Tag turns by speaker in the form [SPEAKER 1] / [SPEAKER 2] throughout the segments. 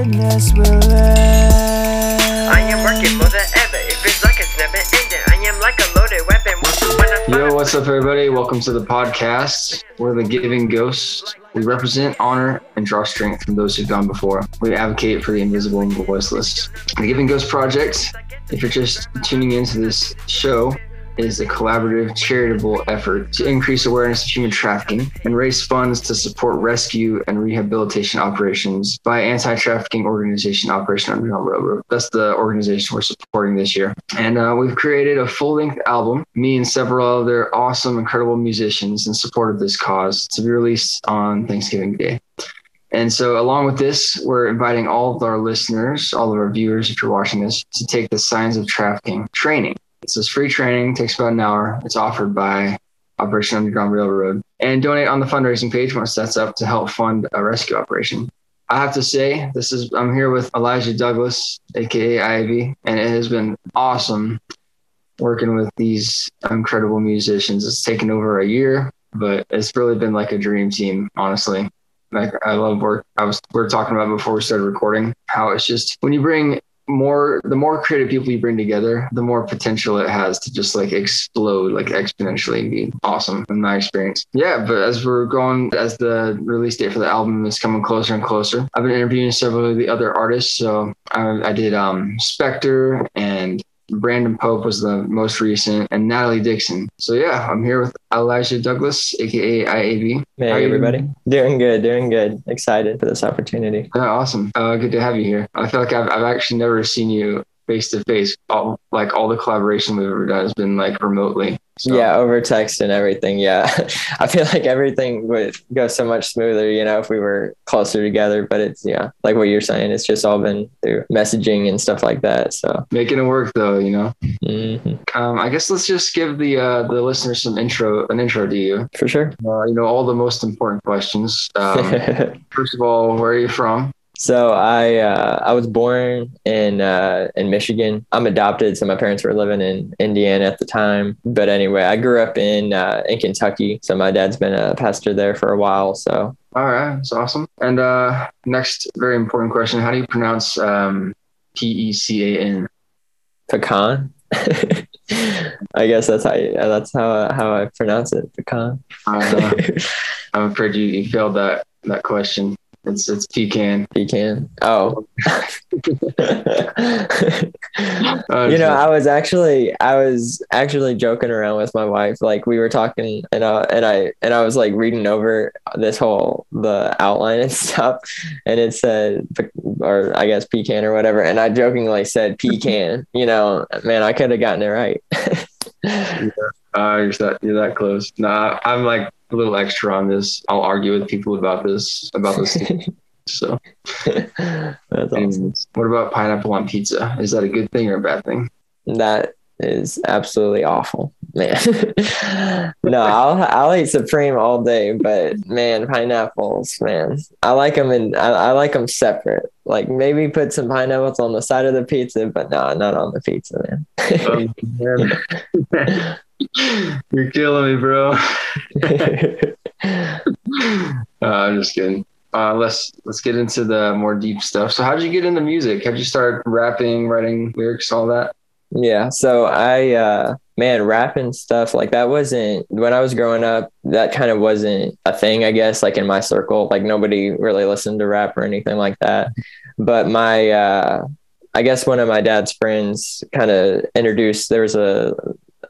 [SPEAKER 1] wickedness will end.
[SPEAKER 2] I am working for the ever. It feels like it's never ending. I am like a loaded weapon. When I
[SPEAKER 3] Yo, what's up, everybody? Welcome to the podcast. We're the Giving Ghosts. We represent honor and draw strength from those who've gone before. We advocate for the invisible and voiceless. The Giving Ghost Project, if you're just tuning into this show, is a collaborative, charitable effort to increase awareness of human trafficking and raise funds to support rescue and rehabilitation operations by anti-trafficking organization Operation Underground Railroad. That's the organization we're supporting this year. And uh, we've created a full-length album, me and several other awesome, incredible musicians in support of this cause to be released on Thanksgiving Day. And so, along with this, we're inviting all of our listeners, all of our viewers, if you're watching this, to take the Signs of Trafficking training. It's this free training, takes about an hour. It's offered by Operation Underground Railroad. And donate on the fundraising page once that's up to help fund a rescue operation. I have to say, this is I'm here with Elijah Douglas, aka IAB, and it has been awesome working with these incredible musicians. It's taken over a year, but it's really been like a dream team, honestly. Like I love work. I was we are talking about before we started recording how it's just when you bring more the more creative people you bring together, the more potential it has to just like explode like exponentially and be awesome in my experience. Yeah, but as we're going as the release date for the album is coming closer and closer, I've been interviewing several of the other artists. So I, I did um Spectre and Brandon Pope was the most recent, and Natalie Dixon. So yeah, I'm here with Elijah Douglas, aka IAB.
[SPEAKER 4] Hey
[SPEAKER 3] How you
[SPEAKER 4] everybody, doing good, doing good. Excited for this opportunity.
[SPEAKER 3] Yeah, awesome. Uh, good to have you here. I feel like I've, I've actually never seen you face to face. All like all the collaboration we've ever done has been like remotely. So,
[SPEAKER 4] Yeah, over text and everything. Yeah, I feel like everything would go so much smoother, you know, if we were closer together. But it's yeah, like what you're saying, it's just all been through messaging and stuff like that. So
[SPEAKER 3] making it work though, you know.
[SPEAKER 4] mhm,
[SPEAKER 3] Um, I guess let's just give the uh, the listeners some intro, an intro to you.
[SPEAKER 4] for sure.
[SPEAKER 3] Uh, you know all the most important questions. Um, first of all, where are you from?
[SPEAKER 4] So I uh, I was born in uh, in Michigan. I'm adopted, so my parents were living in Indiana at the time. But anyway, I grew up in uh, in Kentucky. So my dad's been a pastor there for a while. So
[SPEAKER 3] All right, that's awesome. And uh, next, very important question: How do you pronounce um, P E C A N?
[SPEAKER 4] pecan. I guess that's how you, that's how how I pronounce it. Pecan.
[SPEAKER 3] I'm afraid you, you failed that that question. It's it's pecan.
[SPEAKER 4] Pecan. Oh.
[SPEAKER 3] Uh,
[SPEAKER 4] you know, I was actually I was actually joking around with my wife. Like we were talking, and uh, and I and I was like reading over this whole the outline and stuff, and it said, or I guess pecan or whatever, and I jokingly said pecan. You know, man, I could have gotten it right.
[SPEAKER 3] uh, you're that you're that close. Nah, I'm like a little extra on this. I'll argue with people about this about this. so,
[SPEAKER 4] That's awesome.
[SPEAKER 3] what about pineapple on pizza? Is that a good thing or a bad thing?
[SPEAKER 4] That is absolutely awful, man. no, I'll I'll eat supreme all day, but man, pineapples, man, I like them and I, I like them separate. Like maybe put some pineapples on the side of the pizza, but no, not on the pizza, man.
[SPEAKER 3] Oh. You're killing me, bro. Uh, I'm just kidding. Uh, let's let's get into the more deep stuff. So, how did you get into music? How'd you start rapping, writing lyrics, all that?
[SPEAKER 4] Yeah, so I uh man, rapping stuff like that wasn't when I was growing up, that kind of wasn't a thing, I guess, like in my circle. Like nobody really listened to rap or anything like that. But my uh I guess one of my dad's friends kind of introduced there was a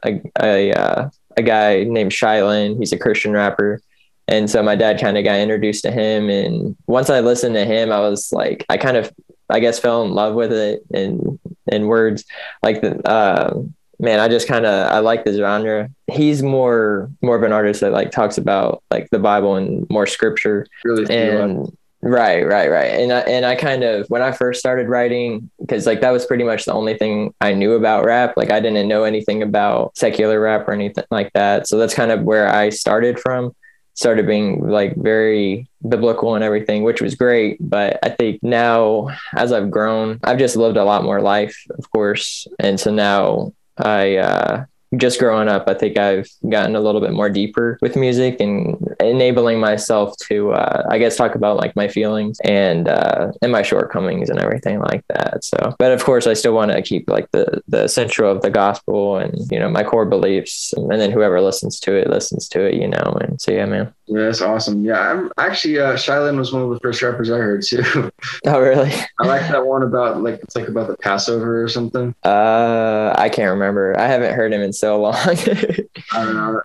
[SPEAKER 4] a a, uh, a guy named Shai Linne, he's a Christian rapper. And so my dad kind of got introduced to him and once I listened to him, I was like I kind of I guess fell in love with it in in words like the uh, man i just kind of i like the genre. He's more more of an artist that like talks about like the bible and more scripture.
[SPEAKER 3] Really
[SPEAKER 4] and right right right. And I, and I kind of when i first started writing because like that was pretty much the only thing i knew about rap. Like i didn't know anything about secular rap or anything like that. So that's kind of where i started from started being like very biblical and everything which was great but i think now as i've grown i've just lived a lot more life of course and so now i uh just growing up, I think I've gotten a little bit more deeper with music and enabling myself to, uh, I guess, talk about like my feelings and uh, and my shortcomings and everything like that. So, but of course, I still want to keep like the the central of the gospel and you know my core beliefs, and then whoever listens to it listens to it, you know. And so, yeah, man.
[SPEAKER 3] Yeah, that's awesome. Yeah, I'm actually uh, Shai Linne was one of the first rappers I heard too.
[SPEAKER 4] Oh, really?
[SPEAKER 3] I like that one about like it's like about the Passover or something.
[SPEAKER 4] Uh, I can't remember. I haven't heard him in so long.
[SPEAKER 3] I don't know.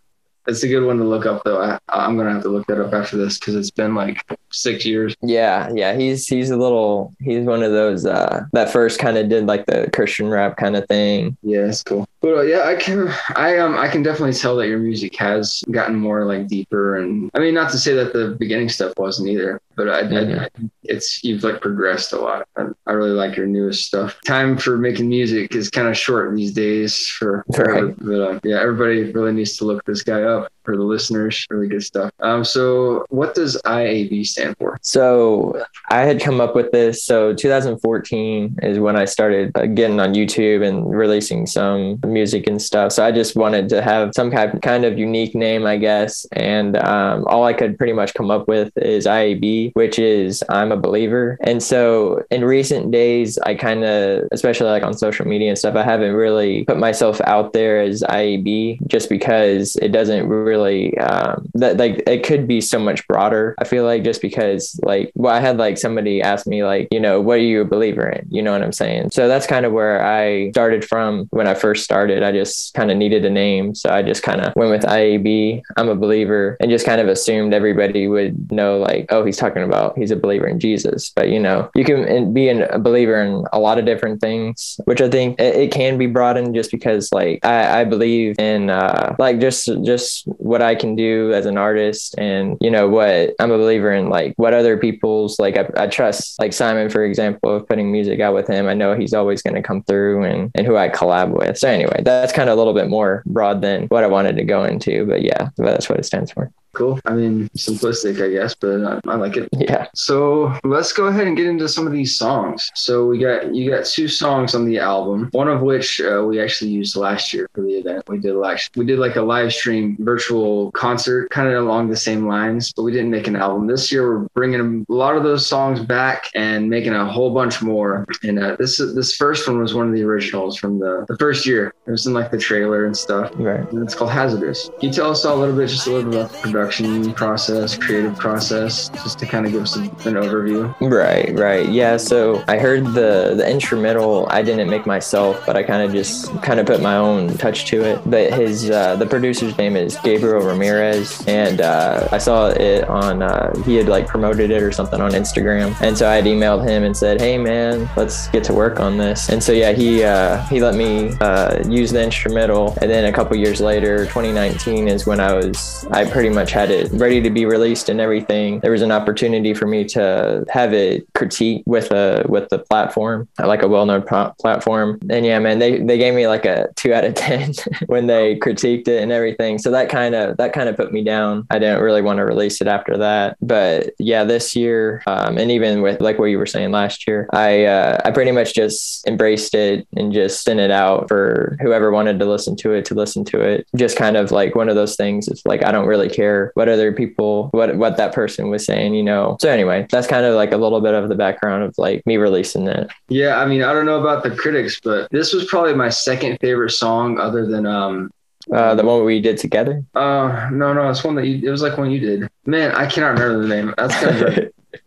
[SPEAKER 3] It's a good one to look up though. I, I'm gonna have to look that up after this because it's been like six years.
[SPEAKER 4] yeah, yeah. He's he's a little. He's one of those uh, that first kind of did like the Christian rap kind of thing.
[SPEAKER 3] Yeah, it's cool. But uh, yeah, I can I um I can definitely tell that your music has gotten more like deeper and I mean not to say that the beginning stuff wasn't either, but I,
[SPEAKER 4] Mhm.
[SPEAKER 3] I, I it's you've like progressed a lot. I, I really like your newest stuff. Time for making music is kind of short these days for
[SPEAKER 4] Right.
[SPEAKER 3] but uh, yeah, everybody really needs to look this guy up for the listeners. Really good stuff. Um, so what does IAB stand for?
[SPEAKER 4] So I had come up with this. So 2014 is when I started uh, getting on YouTube and releasing some music and stuff. So I just wanted to have some kind of unique name, I guess. And um, all I could pretty much come up with is IAB, which is I'm a believer. And so in recent days, I kind of, especially like on social media and stuff, I haven't really put myself out there as IAB just because it doesn't really um, that like it could be so much broader. I feel like just because like well, I had like somebody ask me like you know what are you a believer in? You know what I'm saying? So that's kind of where I started from when I first started. I just kind of needed a name, so I just kind of went with IAB. I'm a believer, and just kind of assumed everybody would know like oh he's talking about he's a believer in Jesus. But you know you can be a believer in a lot of different things, which I think it, it can be broadened just because like I, I believe in uh, like just just what I can do as an artist and you know what I'm a believer in like what other people's like I, I trust like Simon for example of putting music out with him I know he's always going to come through and and who I collab with so anyway that's kind of a little bit more broad than what I wanted to go into but yeah that's what it stands for
[SPEAKER 3] Cool. I mean, simplistic, I guess, but I, I like it.
[SPEAKER 4] yeah
[SPEAKER 3] So let's go ahead and get into some of these songs. So we got you got two songs on the album, one of which uh, we actually used last year for the event. We did like we did like a live stream virtual concert, kind of along the same lines, but we didn't make an album. This year we're bringing a lot of those songs back and making a whole bunch more. And uh, this this first one was one of the originals from the the first year. It was in like the trailer and stuff.
[SPEAKER 4] right
[SPEAKER 3] And it's called Hazardous. Can you tell us all a little bit, just a little bit about the production process, creative process, just to kind of give us an overview?
[SPEAKER 4] Right, right. Yeah, so I heard the the instrumental I didn't make myself, but I kind of just kind of put my own touch to it. But his uh, the producer's name is Gabriel Ramirez and uh, I saw it on uh, he had like promoted it or something on Instagram. And so I had emailed him and said, "Hey man, let's get to work on this." And so yeah, he uh, he let me uh, use the instrumental and then a couple years later, 2019 is when I was I pretty much had it ready to be released and everything. There was an opportunity for me to have it critiqued with a with the platform, like a well-known platform. And yeah, man, they they gave me like a 2 out of 10 when they critiqued it and everything. So that kind of that kind of put me down. I didn't really want to release it after that. But yeah, this year um, and even with like what you were saying last year, I uh, I pretty much just embraced it and just sent it out for whoever wanted to listen to it to listen to it. Just kind of like one of those things. It's like I don't really care what other people what what that person was saying, you know. So anyway, that's kind of like a little bit of the background of like me releasing it.
[SPEAKER 3] Yeah, I mean, I don't know about the critics, but this was probably my second favorite song, other than um.
[SPEAKER 4] Uh, the one we did together.
[SPEAKER 3] Uh, no, no, it's one that you. It was like one you did. Man, I cannot remember the name. That's kind of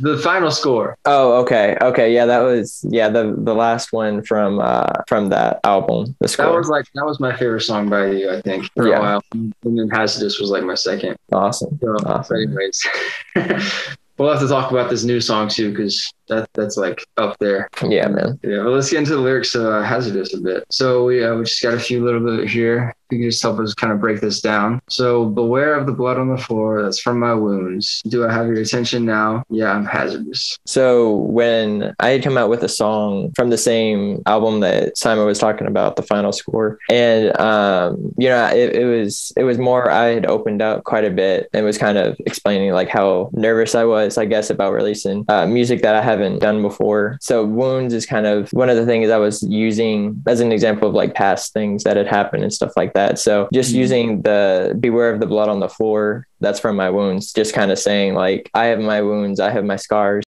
[SPEAKER 3] the final score.
[SPEAKER 4] oh, okay, okay, yeah, that was yeah the the last one from uh from that album. The score.
[SPEAKER 3] That was like that was my favorite song by you, I think, for
[SPEAKER 4] Yeah.
[SPEAKER 3] a while. And then Hazardous was like my second.
[SPEAKER 4] awesome.
[SPEAKER 3] So,
[SPEAKER 4] Awesome.
[SPEAKER 3] anyways, we'll have to talk about this new song too, because that that's like up there.
[SPEAKER 4] Yeah, man.
[SPEAKER 3] Yeah, but let's get into the lyrics of uh, Hazardous a bit. So we, uh, we just got a few little bit here. You can just help us kind of break this down. So beware of the blood on the floor. That's from my wounds. Do I have your attention now? Yeah, I'm hazardous.
[SPEAKER 4] So when I had come out with a song from the same album that Simon was talking about, the final score, and um, you know, it, it was it was more I had opened up quite a bit and was kind of explaining like how nervous I was, I guess, about releasing uh, music that I haven't haven't done before. So wounds is kind of one of the things I was using as an example of like past things that had happened and stuff like that. So just
[SPEAKER 3] Mhm.
[SPEAKER 4] using the beware of the blood on the floor, that's from my wounds, just kind of saying like I have my wounds, I have my scars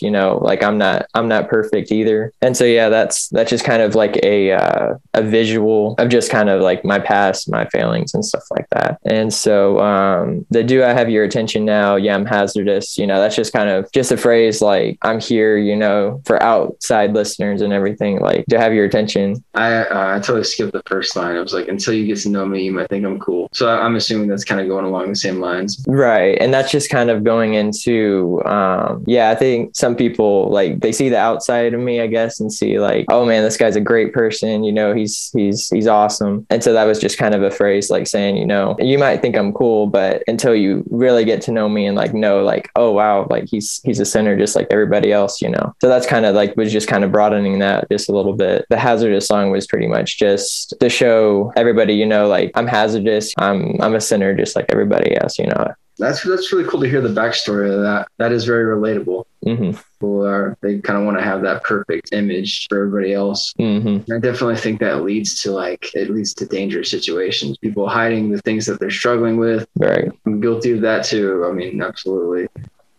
[SPEAKER 4] you know like i'm not i'm not perfect either and so yeah that's that's just kind of like a uh, a visual of just kind of like my past my failings and stuff like that and so um the do i have your attention now yeah i'm hazardous you know that's just kind of just a phrase like i'm here you know for outside listeners and everything like to have your attention
[SPEAKER 3] I uh, I totally skipped the first line. It was like, until you get to know me, you might think I'm cool. So I- I'm assuming that's kind of going along the same lines.
[SPEAKER 4] Right. And that's just kind of going into, um, yeah, I think some people like they see the outside of me, I guess, and see like, oh man, this guy's a great person. You know, he's, he's, he's awesome. And so that was just kind of a phrase like saying, you know, you might think I'm cool, but until you really get to know me and like know like, oh wow, like he's, he's a sinner just like everybody else, you know? So that's kind of like, was just kind of broadening that just a little bit. The hazardous song was pretty much just to show everybody, you know, like I'm hazardous. I'm, I'm a sinner just like everybody else, you know?
[SPEAKER 3] That's that's really cool to hear the backstory of that. That is very relatable.
[SPEAKER 4] Hmm
[SPEAKER 3] People are they kind of want to have that perfect image for everybody else.
[SPEAKER 4] hmm
[SPEAKER 3] I definitely think that leads to like it leads to dangerous situations. People hiding the things that they're struggling with.
[SPEAKER 4] Right.
[SPEAKER 3] I'm guilty of that too. I mean, absolutely.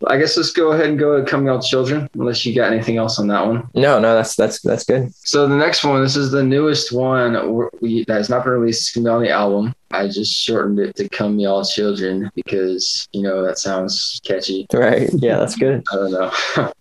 [SPEAKER 3] I guess let's go ahead and go to coming out children, unless you got anything else on that one.
[SPEAKER 4] No, no, that's that's that's good.
[SPEAKER 3] So the next one, this is the newest one we, that has not been released. It's gonna be on the album. I just shortened it to "Come Y'all Children" because you know that sounds catchy.
[SPEAKER 4] Right. Yeah, that's good.
[SPEAKER 3] I don't know,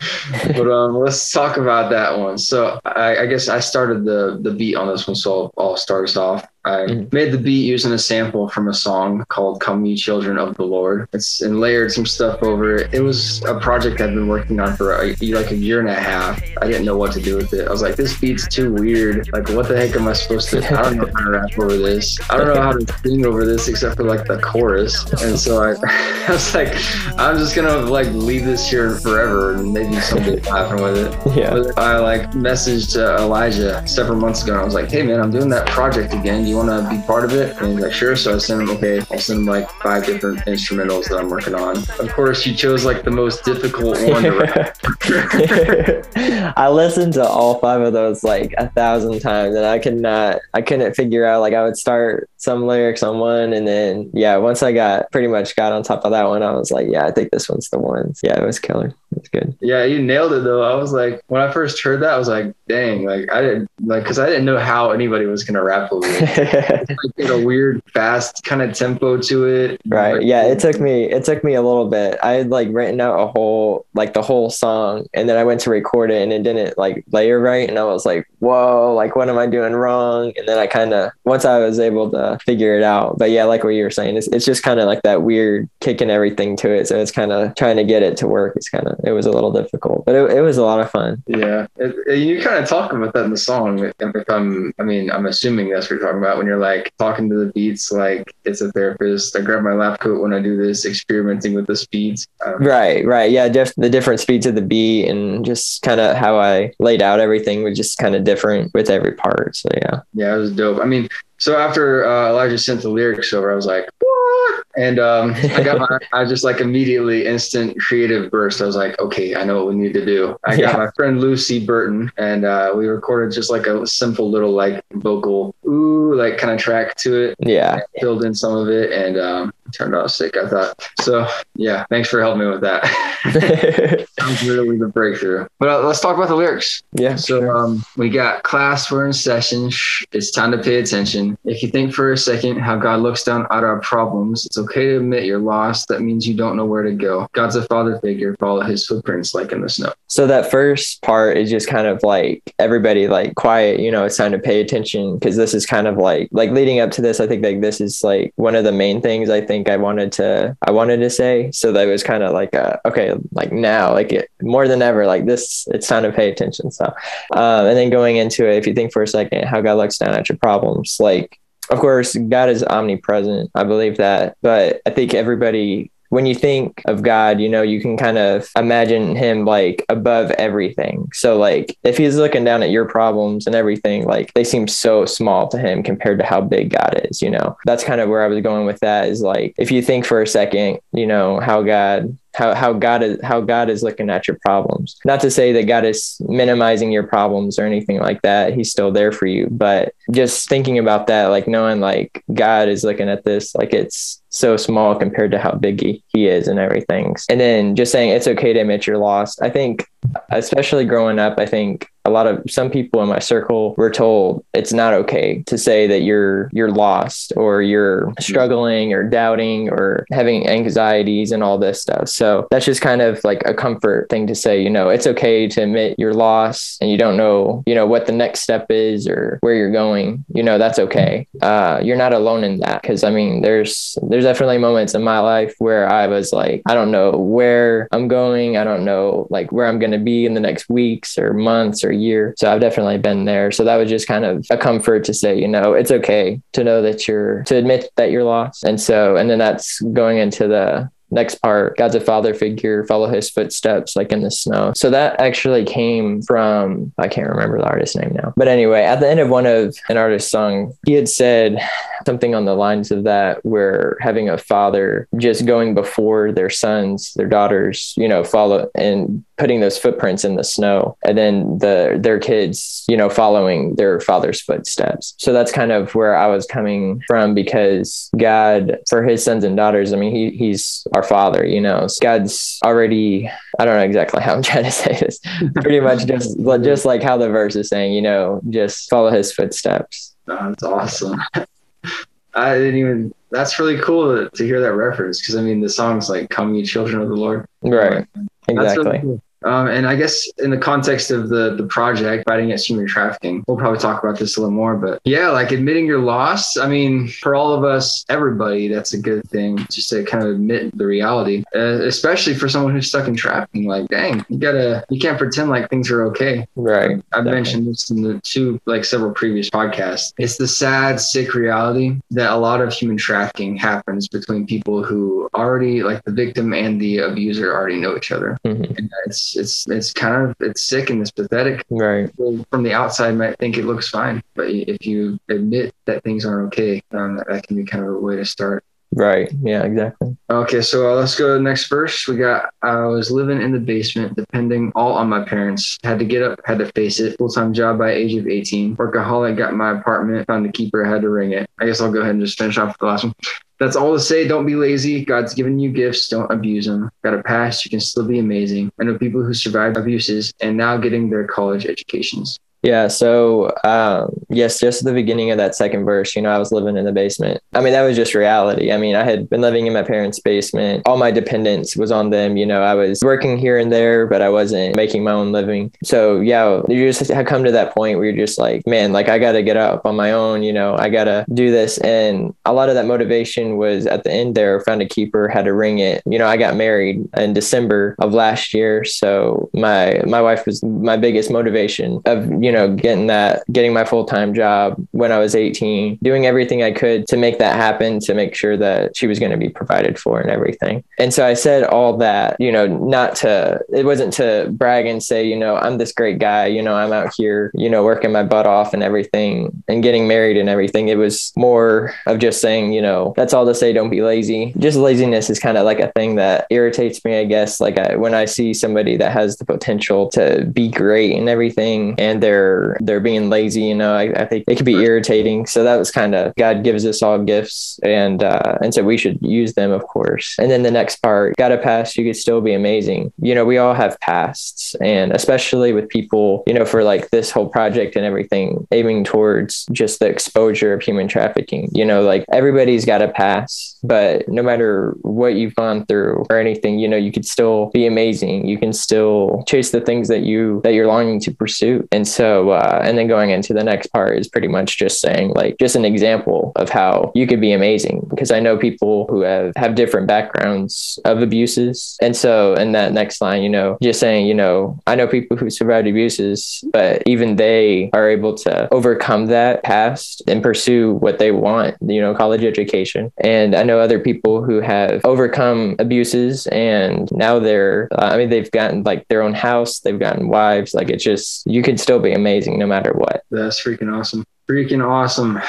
[SPEAKER 3] but um, let's talk about that one. So I, I guess I started the the beat on this one, so I'll start us off. I
[SPEAKER 4] Mhm.
[SPEAKER 3] made the beat using a sample from a song called "Come Ye Children of the Lord." It's and layered some stuff over it. It was a project I've been working on for a, like a year and a half. I didn't know what to do with it. I was like, "This beat's too weird. Like, what the heck am I supposed to? I don't know how to rap over this. I don't know how to sing over this except for like the chorus." And so I, I was like, "I'm just gonna like leave this here forever, and maybe someday will happen with it."
[SPEAKER 4] Yeah.
[SPEAKER 3] But I like messaged uh, Elijah several months ago. And I was like, "Hey man, I'm doing that project again. Do you want to be part of it?" And he's like, "Sure." So I sent him, "Okay, I'll send him like five different instrumentals that I'm working on." Of course, you chose like the most difficult one to.
[SPEAKER 4] I listened to all five of those like a thousand times and I could not I couldn't figure out like I would start some lyrics on one and then yeah, once I got pretty much got on top of that one, I was like, yeah, I think this one's the one. Yeah, it was killer. It's good.
[SPEAKER 3] Yeah, you nailed it though. I was like, when I first heard that, I was like, "Dang!" Like I didn't like because I didn't know how anybody was gonna rap over it. like, a weird, fast kind of tempo to it.
[SPEAKER 4] Right.
[SPEAKER 3] Like,
[SPEAKER 4] Yeah. It took me, it took me a little bit. I had like written out a whole, like the whole song and then I went to record it and it didn't like layer right. And I was like, whoa, like what am I doing wrong? And then I kind of, once I was able to figure it out, but yeah, like what you were saying, it's, it's just kind of like that weird kicking everything to it. So it's kind of trying to get it to work. It's kind of, it was a little difficult, but it, it was a lot of fun.
[SPEAKER 3] Yeah, it, it- you kind of talk about that in the song. If, if I'm, I mean, I'm assuming that's what you're talking about when you're like talking to the beats, like it's a therapist. I grab my lap coat when I do this, experimenting with the speeds. Um,
[SPEAKER 4] Right, right. Yeah, just the different speeds of the beat and just kind of how I laid out everything was just kind of different with every part. So yeah.
[SPEAKER 3] yeah, it was dope. I mean, so after uh, Elijah sent the lyrics over, I was like, what? And um, I got my, I just like immediately instant creative burst. I was like, okay, I know what we need to do. I got my friend Lucy Burton, and uh, we recorded just like a simple little like vocal ooh like kind of track to it.
[SPEAKER 4] Yeah.
[SPEAKER 3] filled in some of it and um, turned out sick. I thought so. Yeah, thanks for helping me with that. was literally the breakthrough. But uh, let's talk about the lyrics.
[SPEAKER 4] yeah.
[SPEAKER 3] So um, we got class. We're in session. Shh, it's time to pay attention. If you think for a second how God looks down at our problems, it's okay to admit you're lost. That means you don't know where to go. God's a father figure. Follow his footprints like in the snow.
[SPEAKER 4] So that first part is just kind of like everybody like quiet, you know, it's time to pay attention because this is kind of like like leading up to this, I think like this is like one of the main things I think I wanted to I wanted to say. So that was kind of like uh okay, like now, like it, more than ever, like this it's time to pay attention. So um and then going into it, if you think for a second how God looks down at your problems, like of course God is omnipresent. I believe that. But I think everybody when you think of God, you know, you can kind of imagine him like above everything. So like if he's looking down at your problems and everything, like they seem so small to him compared to how big God is, you know. That's kind of where I was going with that is like if you think for a second, you know, how God how how God is how God is looking at your problems. Not to say that God is minimizing your problems or anything like that. He's still there for you, but just thinking about that, like knowing like God is looking at this, like it's so small compared to how big he, he is and everything. And then just saying it's okay to admit you're lost. I think especially growing up, I think a lot of some people in my circle were told it's not okay to say that you're you're lost or you're struggling or doubting or having anxieties and all this stuff. So that's just kind of like a comfort thing to say, you know, it's okay to admit you're lost and you don't know, you know, what the next step is or where you're going. You know, that's okay. Uh, you're not alone in that because I mean, there's there's definitely moments in my life where I was like, I don't know where I'm going. I don't know like where I'm going to be in the next weeks or months or year. So I've definitely been there. So that was just kind of a comfort to say, you know, it's okay to know that you're to admit that you're lost. And so, and then that's going into the next part god's a father figure follow his footsteps like in the snow. So that actually came from i can't remember the artist's name now. But anyway at the end of one of an artist's song he had said something on the lines of that where having a father just going before their sons their daughters you know follow and putting those footprints in the snow and then the their kids you know following their father's footsteps. So that's kind of where i was coming from because god for his sons and daughters i mean he, he's our father you know so god's already i don't know exactly how i'm trying to say this pretty much just just like how the verse is saying you know just follow his footsteps.
[SPEAKER 3] That's awesome. I didn't even that's really cool to, to hear that reference because i mean the song's like come you children of the lord.
[SPEAKER 4] Right. Exactly.
[SPEAKER 3] Um, and I guess in the context of the the project fighting against human trafficking, we'll probably talk about this a little more. But yeah, like admitting your loss. I mean, for all of us, everybody, that's a good thing. Just to kind of admit the reality, uh, especially for someone who's stuck in trafficking. Like, dang, you gotta, you can't pretend like things are okay.
[SPEAKER 4] Right.
[SPEAKER 3] I've definitely. mentioned this in the two, like several previous podcasts. It's the sad, sick reality that a lot of human trafficking happens between people who already, like the victim and the abuser, already know each other. Mm-hmm. And it's it's it's kind of it's sick and it's pathetic.
[SPEAKER 4] Right.
[SPEAKER 3] From the outside, might think it looks fine, but if you admit that things aren't okay, um, that can be kind of a way to start.
[SPEAKER 4] Right. Yeah, exactly.
[SPEAKER 3] Okay, so uh, let's go to the next verse. We got I was living in the basement, depending all on my parents. Had to get up, had to face it. Full time job by age of 18. Workaholic, got my apartment, found the keeper, had to ring it. I guess I'll go ahead and just finish off the last one. That's all to say. Don't be lazy. God's given you gifts. Don't abuse them. Got a past. You can still be amazing. I know people who survived abuses and now getting their college educations.
[SPEAKER 4] Yeah. So, um, yes, just at the beginning of that second verse, you know, I was living in the basement. I mean, that was just reality. I mean, I had been living in my parents' basement. All my dependence was on them. You know, I was working here and there, but I wasn't making my own living. So, yeah, you just had come to that point where you're just like, man, like I got to get up on my own. You know, I got to do this. And a lot of that motivation was at the end there, found a keeper, had to ring it. You know, I got married in December of last year. So, my, my wife was my biggest motivation of, you you know, getting that, getting my full time job when I was 18, doing everything I could to make that happen, to make sure that she was going to be provided for and everything. And so I said all that, you know, not to, it wasn't to brag and say, you know, I'm this great guy, you know, I'm out here, you know, working my butt off and everything and getting married and everything. It was more of just saying, you know, that's all to say, don't be lazy. Just laziness is kind of like a thing that irritates me, I guess. Like I, when I see somebody that has the potential to be great and everything and they're they're they're being lazy. You know, I, I think it could be irritating. So that was kind of God gives us all gifts, and uh, and so we should use them, of course. And then the next part, got a past, you could still be amazing. You know, we all have pasts, and especially with people, you know, for like this whole project and everything, aiming towards just the exposure of human trafficking. You know, like everybody's got a past, but no matter what you've gone through or anything, you know, you could still be amazing. You can still chase the things that you that you're longing to pursue. And so uh, and then going into the next part is pretty much just saying, like, just an example of how you could be amazing. Because I know people who have, have different backgrounds of abuses. And so, in that next line, you know, just saying, you know, I know people who survived abuses, but even they are able to overcome that past and pursue what they want, you know, college education. And I know other people who have overcome abuses and now they're, uh, I mean, they've gotten like their own house, they've gotten wives. Like, it's just, you can still be amazing no matter what.
[SPEAKER 3] That's freaking awesome. Freaking awesome.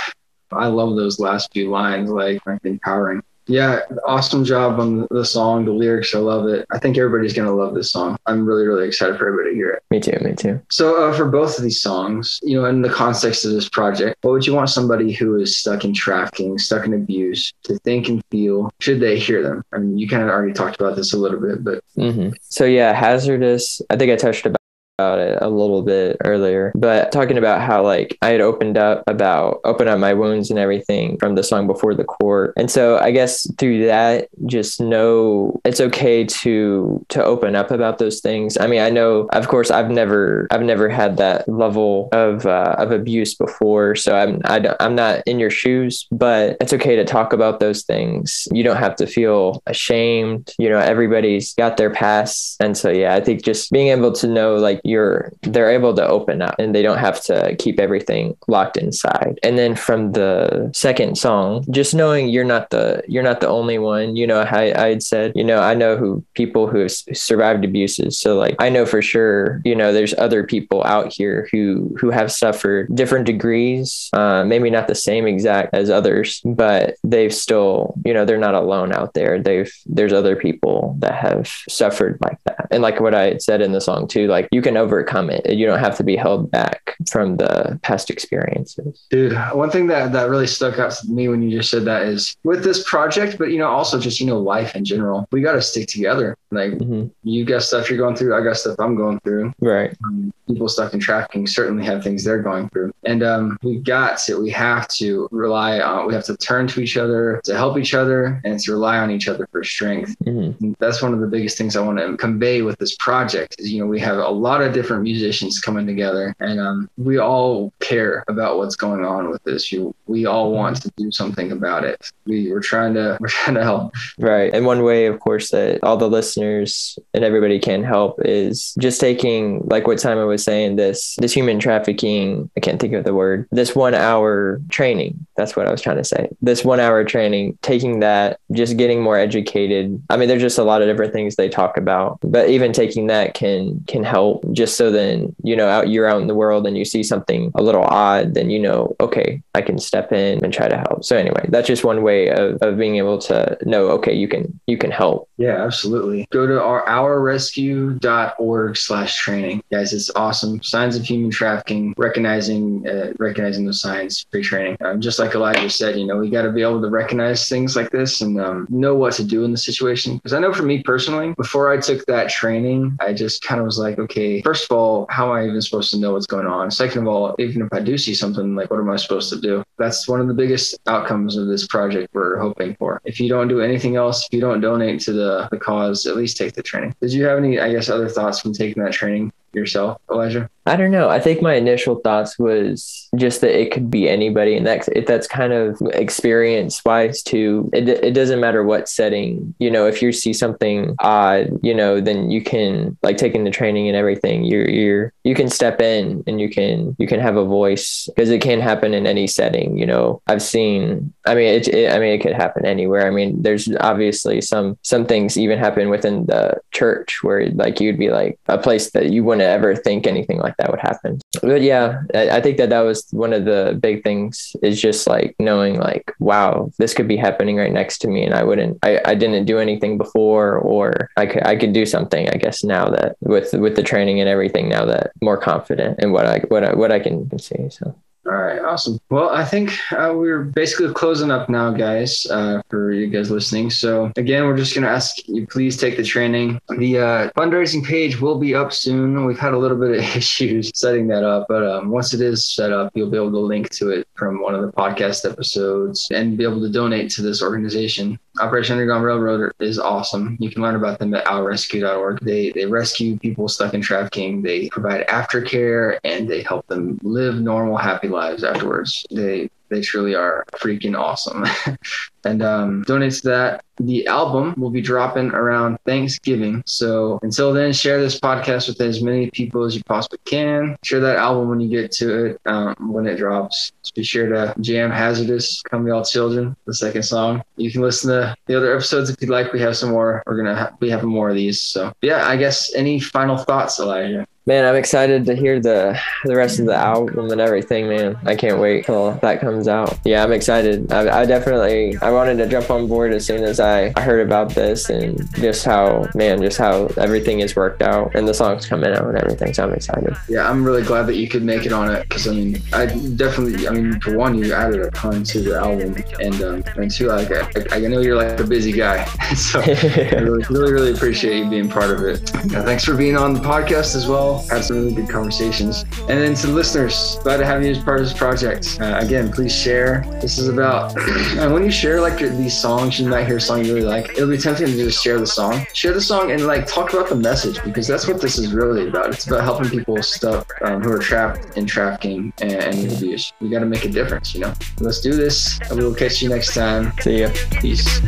[SPEAKER 3] I love those last few lines, like empowering. Yeah, awesome job on the song, the lyrics. I love it. I think everybody's gonna love this song. I'm really, really excited for everybody to hear it.
[SPEAKER 4] Me too. Me too.
[SPEAKER 3] So, uh, for both of these songs, you know, in the context of this project, what would you want somebody who is stuck in trafficking, stuck in abuse, to think and feel? Should they hear them? I mean, you kind of already talked about this a little bit, but
[SPEAKER 4] hmm So yeah, hazardous. I think I touched about about it a little bit earlier, but talking about how like I had opened up about open up my wounds and everything from the song before the court. And so I guess through that, just know it's okay to to open up about those things. I mean, I know of course I've never I've never had that level of uh, of abuse before, so I'm I don't, I'm not in your shoes, but it's okay to talk about those things. You don't have to feel ashamed. You know, everybody's got their past, and so yeah, I think just being able to know like you're they're able to open up and they don't have to keep everything locked inside. And then from the second song, just knowing you're not the you're not the only one. You know, I I had said, you know, I know who people who have survived abuses. So like I know for sure, you know, there's other people out here who who have suffered different degrees, uh, maybe not the same exact as others, but they've still, you know, they're not alone out there. They've there's other people that have suffered like that. And like what I had said in the song too, like you can overcome it. You don't have to be held back from the past experiences.
[SPEAKER 3] Dude, one thing that that really stuck out to me when you just said that is with this project, but you know, also just you know, life in general. We got to stick together. Like
[SPEAKER 4] hmm
[SPEAKER 3] you got stuff you're going through, I got stuff I'm going through.
[SPEAKER 4] Right.
[SPEAKER 3] Um, people stuck in trafficking certainly have things they're going through, and um, we got to, we have to rely on, we have to turn to each other to help each other, and to rely on each other for strength.
[SPEAKER 4] hmm
[SPEAKER 3] that's one of the biggest things I want to convey with this project is you know we have a lot of different musicians coming together and um, we all care about what's going on with this you, we all want to do something about it we, we're trying to we're trying to help
[SPEAKER 4] Right. And one way, of course, that all the listeners and everybody can help is just taking, like what Simon was saying, this this human trafficking. I can't think of the word. This one hour training. That's what I was trying to say. This one hour training, taking that, just getting more educated. I mean, there's just a lot of different things they talk about, but even taking that can can help. Just so then you know, out you're out in the world and you see something a little odd, then you know, okay, I can step in and try to help. So anyway, that's just one way of, of being able to know, okay, you can you can help.
[SPEAKER 3] yeah absolutely. Go to our ourrescue.org slash training. Guys it's awesome. Signs of human trafficking recognizing uh, recognizing those signs pre-training. Um, just like elijah said you know we got to be able to recognize things like this and um, know what to do in the situation. Because i know for me personally before i took that training i just kind of was like okay first of all how am i even supposed to know what's going on? Second of all even if i do see something like what am i supposed to do? That's one of the biggest outcomes of this project we're hoping for. If you don't do anything else if you don't donate to the, the cause at least take the training. Did you have any i guess other thoughts from taking that training yourself elijah
[SPEAKER 4] I don't know. I think my initial thoughts was just that it could be anybody, and that it, that's kind of experience wise too. It it doesn't matter what setting. You know, if you see something odd, you know, then you can like taking the training and everything. You're you're you can step in and you can you can have a voice because it can happen in any setting. You know, I've seen. I mean, it, it I mean, it could happen anywhere. I mean, there's obviously some some things even happen within the church where like you'd be like a place that you wouldn't ever think anything like that would happen. But yeah, I, I think that that was one of the big things is just like knowing like, wow, this could be happening right next to me. And I wouldn't, I, I didn't do anything before, or I could, I could do something, I guess now that with, with the training and everything, now that more confident in what I, what I, what I can see. So.
[SPEAKER 3] All right, awesome. Well, I think uh, we're basically closing up now, guys, uh, for you guys listening. So, again, we're just going to ask you please take the training. The uh, fundraising page will be up soon. We've had a little bit of issues setting that up, but um, once it is set up, you'll be able to link to it from one of the podcast episodes and be able to donate to this organization. Operation Underground Railroad is awesome. You can learn about them at ourrescue.org. They they rescue people stuck in trafficking. They provide aftercare and they help them live normal, happy lives afterwards. They they truly are freaking awesome. and um, donate to that. The album will be dropping around Thanksgiving. So until then, share this podcast with as many people as you possibly can. Share that album when you get to it, um, when it drops. Just be sure to jam Hazardous, Come Y'all Children, the second song. You can listen to the other episodes if you'd like. We have some more. We're going to ha- be having more of these. So yeah, I guess any final thoughts, Elijah?
[SPEAKER 4] Man, I'm excited to hear the the rest of the album and everything, man. I can't wait till that comes out. Yeah, I'm excited. I, I definitely I wanted to jump on board as soon as I, I heard about this and just how man, just how everything is worked out and the songs coming out and everything. So I'm excited.
[SPEAKER 3] Yeah, I'm really glad that you could make it on it because I mean, I definitely, I mean, for one, you added a ton to the album, and um, and two, like I, I know you're like a busy guy, so I really, really, really appreciate you being part of it. Yeah, thanks for being on the podcast as well have some really good conversations. And then to the listeners, glad to have you as part of this project. Uh, again, please share. This is about, and when you share like your, these songs, you might hear a song you really like. It'll be tempting to just share the song. Share the song and like talk about the message because that's what this is really about. It's about helping people stop um, who are trapped in trafficking and, abuse. We got to make a difference, you know? Let's do this. And we will catch you next time.
[SPEAKER 4] See ya.
[SPEAKER 3] Peace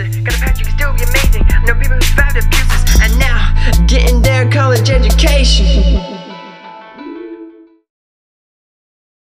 [SPEAKER 2] getting their college education.